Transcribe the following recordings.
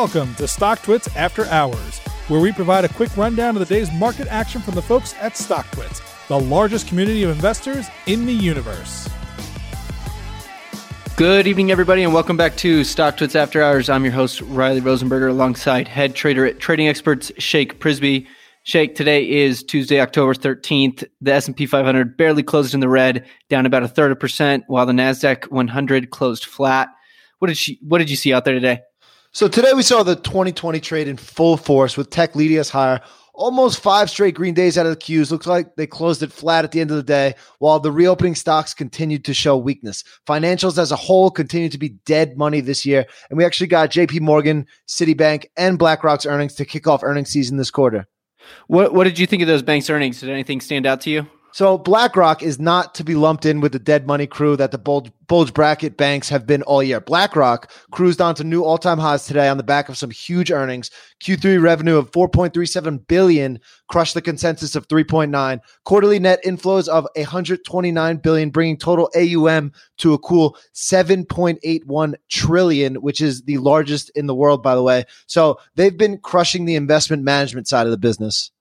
Welcome to StockTwits After Hours, where we provide a quick rundown of the day's market action from the folks at StockTwits, the largest community of investors in the universe. Good evening, everybody, and welcome back to StockTwits After Hours. I'm your host, Riley Rosenberger, alongside head trader at Trading Experts, Shake Prisby. Shake, today is Tuesday, October 13th. The S&P 500 barely closed in the red, down about a third of percent, while the NASDAQ 100 closed flat. What did, she, what did you see out there today? So today we saw the 2020 trade in full force with tech leading us higher. Almost five straight green days out of the Qs. Looks like they closed it flat at the end of the day, while the reopening stocks continued to show weakness. Financials as a whole continue to be dead money this year. And we actually got JP Morgan, Citibank, and BlackRock's earnings to kick off earnings season this quarter. What, what did you think of those banks' earnings? Did anything stand out to you? So BlackRock is not to be lumped in with the dead money crew that the bulge, bulge bracket banks have been all year. BlackRock cruised on to new all-time highs today on the back of some huge earnings. Q3 revenue of 4.37 billion crushed the consensus of 3.9. Quarterly net inflows of 129 billion, bringing total AUM to a cool 7.81 trillion, which is the largest in the world, by the way. So they've been crushing the investment management side of the business.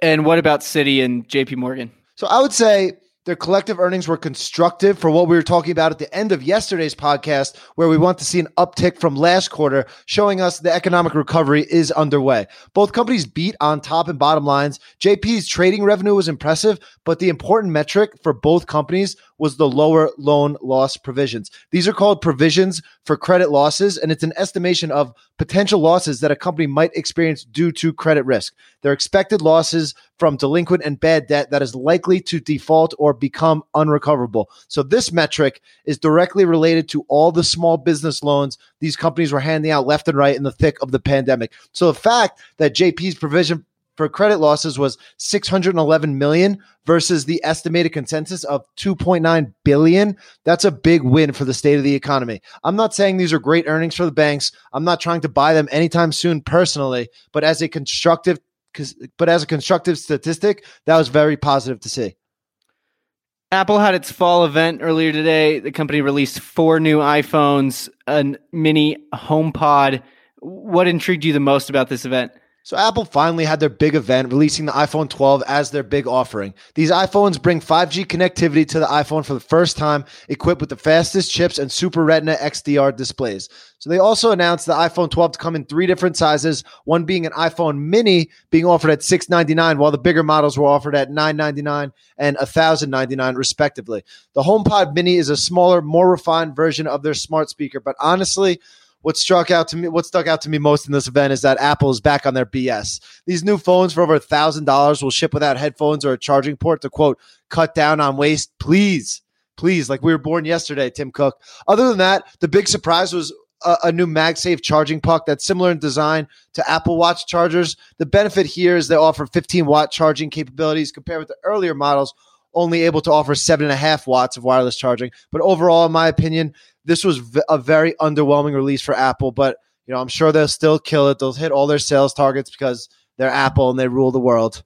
And what about Citi and JP Morgan? So I would say their collective earnings were constructive for what we were talking about at the end of yesterday's podcast, where we want to see an uptick from last quarter, showing us the economic recovery is underway. Both companies beat on top and bottom lines. JP's trading revenue was impressive, but the important metric for both companies was the lower loan loss provisions. These are called provisions for credit losses, and it's an estimation of potential losses that a company might experience due to credit risk. They're expected losses from delinquent and bad debt that is likely to default or become unrecoverable. So this metric is directly related to all the small business loans these companies were handing out left and right in the thick of the pandemic. So the fact that JP's provision for credit losses was 611 million versus the estimated consensus of 2.9 billion. That's a big win for the state of the economy. I'm not saying these are great earnings for the banks. I'm not trying to buy them anytime soon personally, but as a constructive but as a constructive statistic, that was very positive to see. Apple had its fall event earlier today. The company released four new iPhones, a mini HomePod. What intrigued you the most about this event? So Apple finally had their big event, releasing the iPhone 12 as their big offering. These iPhones bring 5G connectivity to the iPhone for the first time, equipped with the fastest chips and Super Retina XDR displays. So they also announced the iPhone 12 to come in three different sizes, one being an iPhone mini being offered at 699 while the bigger models were offered at 999 and 1099 respectively. The HomePod mini is a smaller, more refined version of their smart speaker, but honestly, what struck out to me, what stuck out to me most in this event is that Apple is back on their BS. These new phones for over a thousand dollars will ship without headphones or a charging port to quote cut down on waste. Please, please, like we were born yesterday, Tim Cook. Other than that, the big surprise was a, a, new MagSafe charging puck that's similar in design to Apple Watch chargers. The benefit here is they offer 15 watt charging capabilities compared with the earlier models only able to offer seven and a half watts of wireless charging. But overall, in my opinion, this was a very underwhelming release for Apple. But you know, I'm sure they'll still kill it. They'll hit all their sales targets because they're Apple and they rule the world.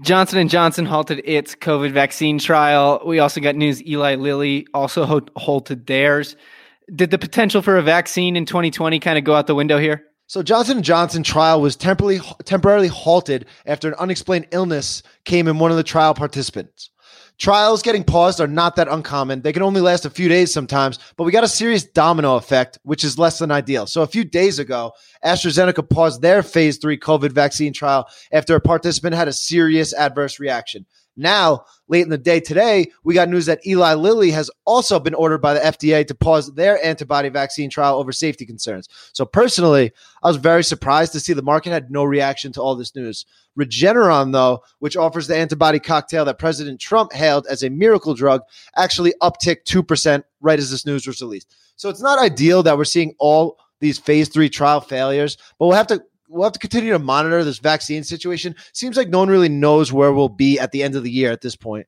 Johnson and Johnson halted its COVID vaccine trial. We also got news Eli Lilly also halted theirs. Did the potential for a vaccine in 2020 kind of go out the window here? So Johnson & Johnson trial was temporarily temporarily halted after an unexplained illness came in one of the trial participants. Trials getting paused are not that uncommon. They can only last a few days sometimes, but we got a serious domino effect, which is less than ideal. So a few days ago, AstraZeneca paused their phase three COVID vaccine trial after a participant had a serious adverse reaction. Now, late in the day today, we got news that Eli Lilly has also been ordered by the FDA to pause their antibody vaccine trial over safety concerns. So, personally, I was very surprised to see the market had no reaction to all this news. Regeneron, though, which offers the antibody cocktail that President Trump hailed as a miracle drug, actually upticked 2% right as this news was released. So, it's not ideal that we're seeing all these phase three trial failures, but we'll have to we'll have to continue to monitor this vaccine situation. Seems like no one really knows where we'll be at the end of the year at this point.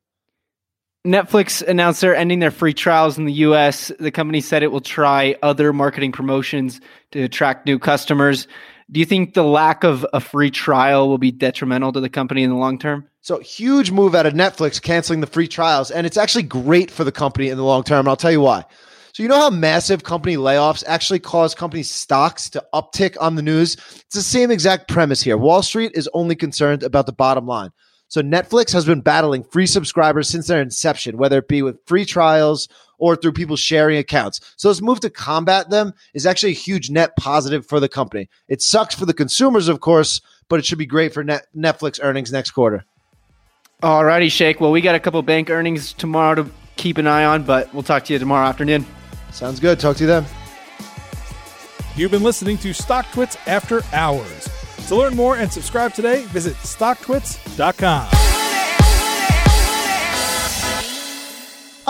Netflix announced they're ending their free trials in the US. The company said it will try other marketing promotions to attract new customers. Do you think the lack of a free trial will be detrimental to the company in the long term? So, huge move out of Netflix canceling the free trials. And it's actually great for the company in the long term. I'll tell you why. So you know how massive company layoffs actually cause company stocks to uptick on the news? It's the same exact premise here. Wall Street is only concerned about the bottom line. So Netflix has been battling free subscribers since their inception, whether it be with free trials or through people sharing accounts. So this move to combat them is actually a huge net positive for the company. It sucks for the consumers, of course, but it should be great for net- Netflix earnings next quarter. Alrighty, Shake. Well, we got a couple bank earnings tomorrow to keep an eye on, but we'll talk to you tomorrow afternoon. Sounds good. Talk to you then. You've been listening to Stock StockTwits After Hours. To learn more and subscribe today, visit StockTwits.com.